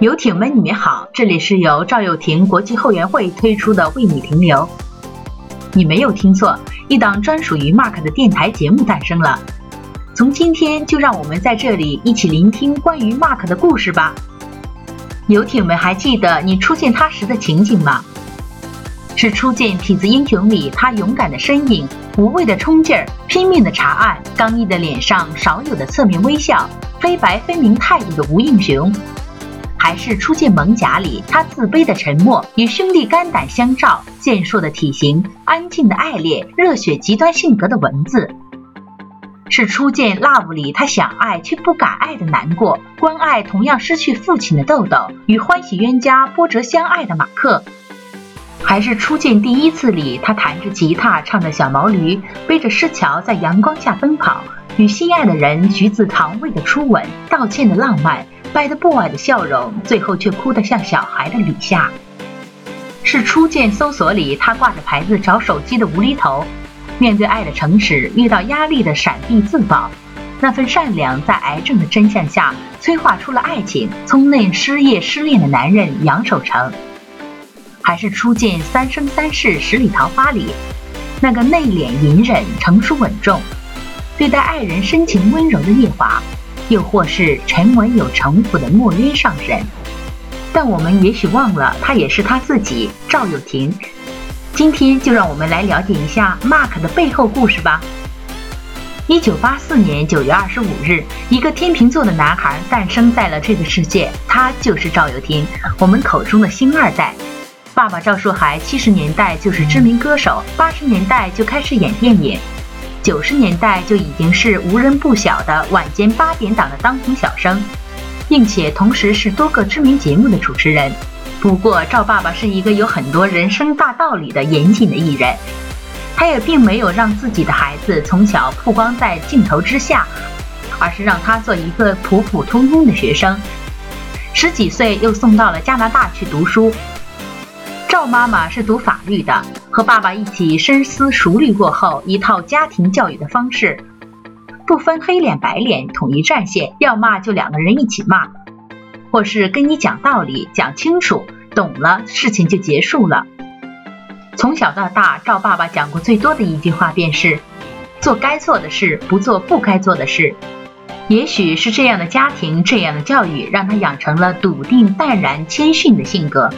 游艇们，你们好，这里是由赵又廷国际后援会推出的为你停留。你没有听错，一档专属于 Mark 的电台节目诞生了。从今天就让我们在这里一起聆听关于 Mark 的故事吧。游艇们，还记得你初见他时的情景吗？是初见《痞子英雄》里他勇敢的身影、无畏的冲劲儿、拼命的查案、刚毅的脸上少有的侧面微笑、黑白分明态度的吴应雄。还是初见蒙甲里，他自卑的沉默与兄弟肝胆相照，健硕的体型，安静的爱恋，热血极端性格的文字。是初见 Love 里，他想爱却不敢爱的难过，关爱同样失去父亲的豆豆，与欢喜冤家波折相爱的马克。还是初见第一次里，他弹着吉他唱着小毛驴，背着诗桥在阳光下奔跑，与心爱的人橘子糖味的初吻，道歉的浪漫。掰得不矮的笑容，最后却哭得像小孩的李夏。是初见搜索里，他挂着牌子找手机的无厘头，面对爱的诚实，遇到压力的闪避自保。那份善良，在癌症的真相下，催化出了爱情。从那失业失恋的男人杨守成，还是初见三生三世十里桃花里，那个内敛隐忍、成熟稳重，对待爱人深情温柔的夜华。又或是沉稳有城府的墨渊上神，但我们也许忘了，他也是他自己赵又廷。今天就让我们来了解一下 Mark 的背后故事吧。一九八四年九月二十五日，一个天秤座的男孩诞生在了这个世界，他就是赵又廷，我们口中的星二代。爸爸赵树海七十年代就是知名歌手，八十年代就开始演电影。九十年代就已经是无人不晓的晚间八点档的当红小生，并且同时是多个知名节目的主持人。不过赵爸爸是一个有很多人生大道理的严谨的艺人，他也并没有让自己的孩子从小曝光在镜头之下，而是让他做一个普普通通的学生，十几岁又送到了加拿大去读书。赵妈妈是读法律的，和爸爸一起深思熟虑过后，一套家庭教育的方式，不分黑脸白脸，统一战线，要骂就两个人一起骂，或是跟你讲道理，讲清楚，懂了事情就结束了。从小到大，赵爸爸讲过最多的一句话便是：做该做的事，不做不该做的事。也许是这样的家庭，这样的教育，让他养成了笃定、淡然、谦逊的性格。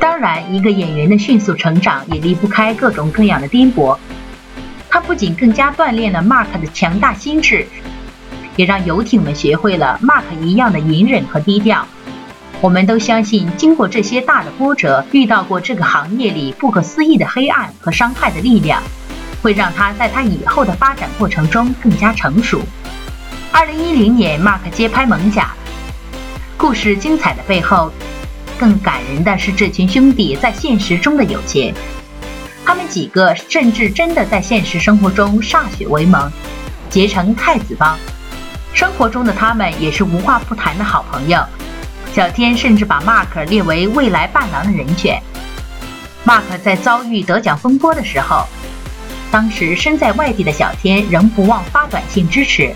当然，一个演员的迅速成长也离不开各种各样的颠簸。他不仅更加锻炼了 Mark 的强大心智，也让游艇们学会了 Mark 一样的隐忍和低调。我们都相信，经过这些大的波折，遇到过这个行业里不可思议的黑暗和伤害的力量，会让他在他以后的发展过程中更加成熟。二零一零年，Mark 接拍《猛甲》，故事精彩的背后。更感人的是，这群兄弟在现实中的友情。他们几个甚至真的在现实生活中歃血为盟，结成太子帮。生活中的他们也是无话不谈的好朋友。小天甚至把 Mark 列为未来伴郎的人选。Mark 在遭遇得奖风波的时候，当时身在外地的小天仍不忘发短信支持，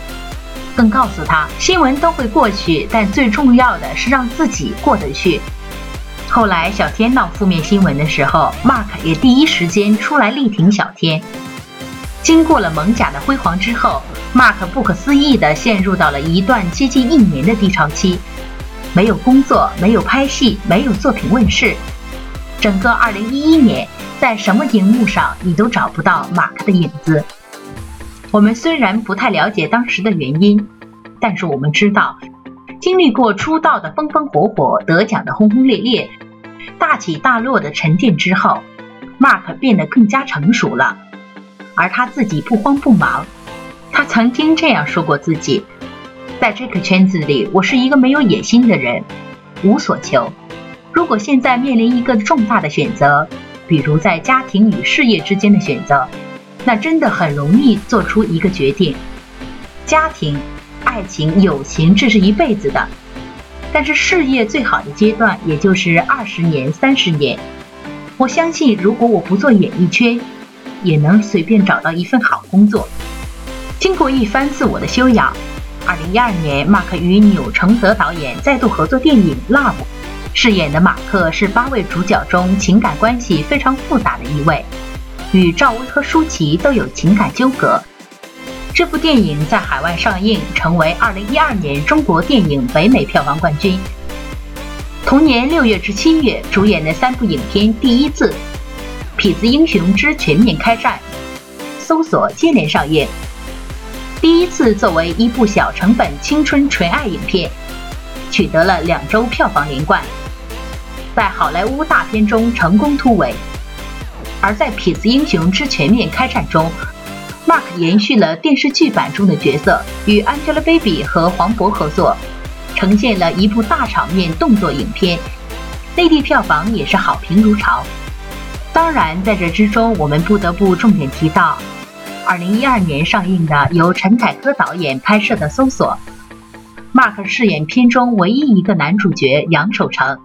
更告诉他新闻都会过去，但最重要的是让自己过得去。后来小天闹负面新闻的时候，Mark 也第一时间出来力挺小天。经过了蒙甲的辉煌之后，Mark 不可思议地陷入到了一段接近一年的低潮期，没有工作，没有拍戏，没有作品问世。整个2011年，在什么荧幕上你都找不到马克的影子。我们虽然不太了解当时的原因，但是我们知道，经历过出道的风风火火，得奖的轰轰烈烈。大起大落的沉淀之后，Mark 变得更加成熟了，而他自己不慌不忙。他曾经这样说过自己：“在这个圈子里，我是一个没有野心的人，无所求。如果现在面临一个重大的选择，比如在家庭与事业之间的选择，那真的很容易做出一个决定。家庭、爱情、友情，这是一辈子的。”但是事业最好的阶段，也就是二十年、三十年。我相信，如果我不做演艺圈，也能随便找到一份好工作。经过一番自我的修养，二零一二年，马克与钮承泽导演再度合作电影《Love》，饰演的马克是八位主角中情感关系非常复杂的一位，与赵薇和舒淇都有情感纠葛。这部电影在海外上映，成为二零一二年中国电影北美票房冠军。同年六月至七月，主演的三部影片《第一次》《痞子英雄之全面开战》《搜索》接连上映。第一次作为一部小成本青春纯爱影片，取得了两周票房连冠，在好莱坞大片中成功突围。而在《痞子英雄之全面开战》中，Mark 延续了电视剧版中的角色，与 Angelababy 和黄渤合作。呈现了一部大场面动作影片，内地票房也是好评如潮。当然，在这之中，我们不得不重点提到2012年上映的由陈凯歌导演拍摄的《搜索》，Mark 饰演片中唯一一个男主角杨守成。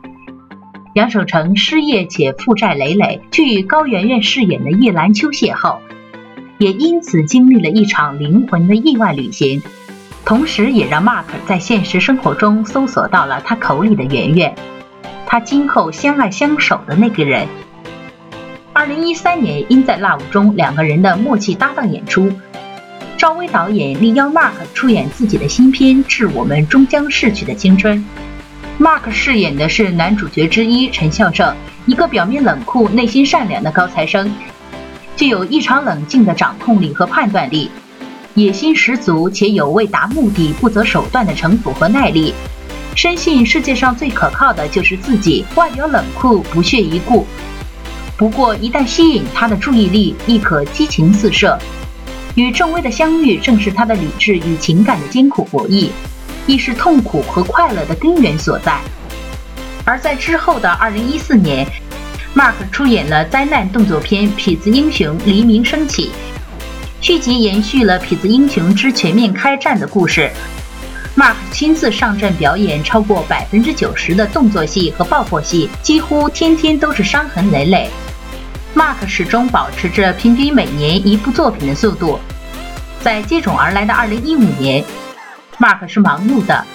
杨守成失业且负债累累，却与高圆圆饰演的叶兰秋邂逅，也因此经历了一场灵魂的意外旅行。同时，也让 Mark 在现实生活中搜索到了他口里的圆圆，他今后相爱相守的那个人。二零一三年，因在《Love》中两个人的默契搭档演出，赵薇导演力邀 Mark 出演自己的新片《致我们终将逝去的青春》。Mark 饰演的是男主角之一陈孝正，一个表面冷酷、内心善良的高材生，具有异常冷静的掌控力和判断力。野心十足且有为达目的不择手段的城府和耐力，深信世界上最可靠的就是自己。外表冷酷不屑一顾，不过一旦吸引他的注意力，亦可激情四射。与郑薇的相遇，正是他的理智与情感的艰苦博弈，亦是痛苦和快乐的根源所在。而在之后的二零一四年，Mark 出演了灾难动作片《痞子英雄黎明升起》。续集延续了《痞子英雄之全面开战》的故事，Mark 亲自上阵表演超过百分之九十的动作戏和爆破戏，几乎天天都是伤痕累累。Mark 始终保持着平均每年一部作品的速度。在接踵而来的2015年，Mark 是忙碌的，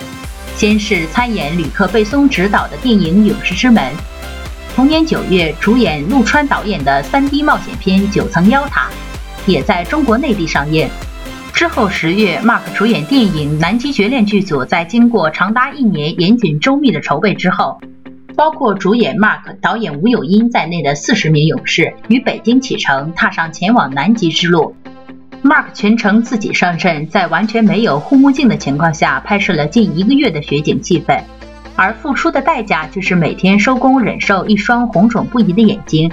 先是参演吕克·贝松执导的电影《勇士之门》，同年九月主演陆川导演的 3D 冒险片《九层妖塔》。也在中国内地上映。之后十月，Mark 主演电影《南极绝恋》剧组在经过长达一年严谨周密的筹备之后，包括主演 Mark、导演吴有英在内的四十名勇士于北京启程，踏上前往南极之路。Mark 全程自己上阵，在完全没有护目镜的情况下拍摄了近一个月的雪景气氛，而付出的代价就是每天收工忍受一双红肿不已的眼睛，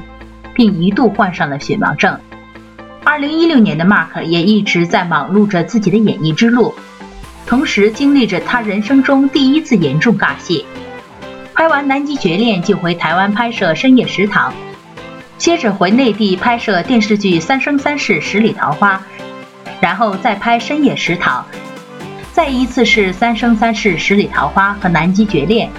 并一度患上了血盲症。二零一六年的 Mark 也一直在忙碌着自己的演艺之路，同时经历着他人生中第一次严重尬戏。拍完《南极绝恋》就回台湾拍摄《深夜食堂》，接着回内地拍摄电视剧《三生三世十里桃花》，然后再拍《深夜食堂》，再一次是《三生三世十里桃花》和《南极绝恋》。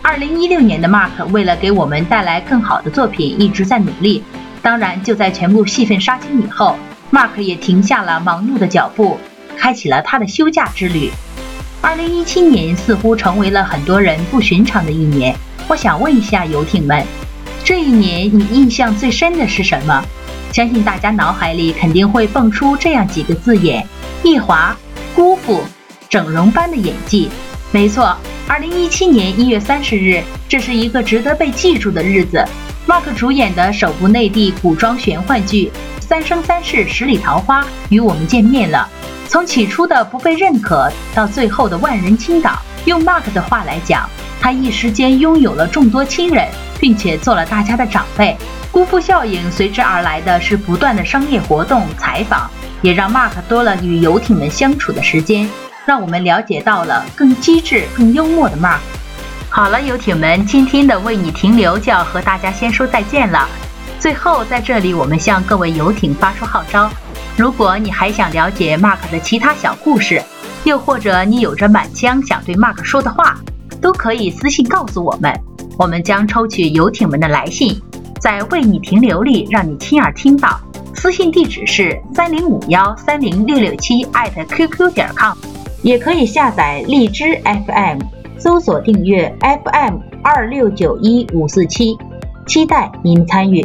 二零一六年的 Mark 为了给我们带来更好的作品，一直在努力。当然，就在全部戏份杀青以后，Mark 也停下了忙碌的脚步，开启了他的休假之旅。二零一七年似乎成为了很多人不寻常的一年。我想问一下游艇们，这一年你印象最深的是什么？相信大家脑海里肯定会蹦出这样几个字眼：易华、姑父、整容般的演技。没错，二零一七年一月三十日，这是一个值得被记住的日子。Mark 主演的首部内地古装玄幻剧《三生三世十里桃花》与我们见面了。从起初的不被认可，到最后的万人倾倒，用 Mark 的话来讲，他一时间拥有了众多亲人，并且做了大家的长辈。姑父效应随之而来的是不断的商业活动、采访，也让 Mark 多了与游艇们相处的时间，让我们了解到了更机智、更幽默的 Mark。好了，游艇们，今天的为你停留就要和大家先说再见了。最后，在这里我们向各位游艇发出号召：如果你还想了解 Mark 的其他小故事，又或者你有着满腔想对 Mark 说的话，都可以私信告诉我们，我们将抽取游艇们的来信，在为你停留里让你亲耳听到。私信地址是三零五幺三零六六七艾特 qq 点 com。也可以下载荔枝 FM，搜索订阅 FM 二六九一五四七，期待您参与。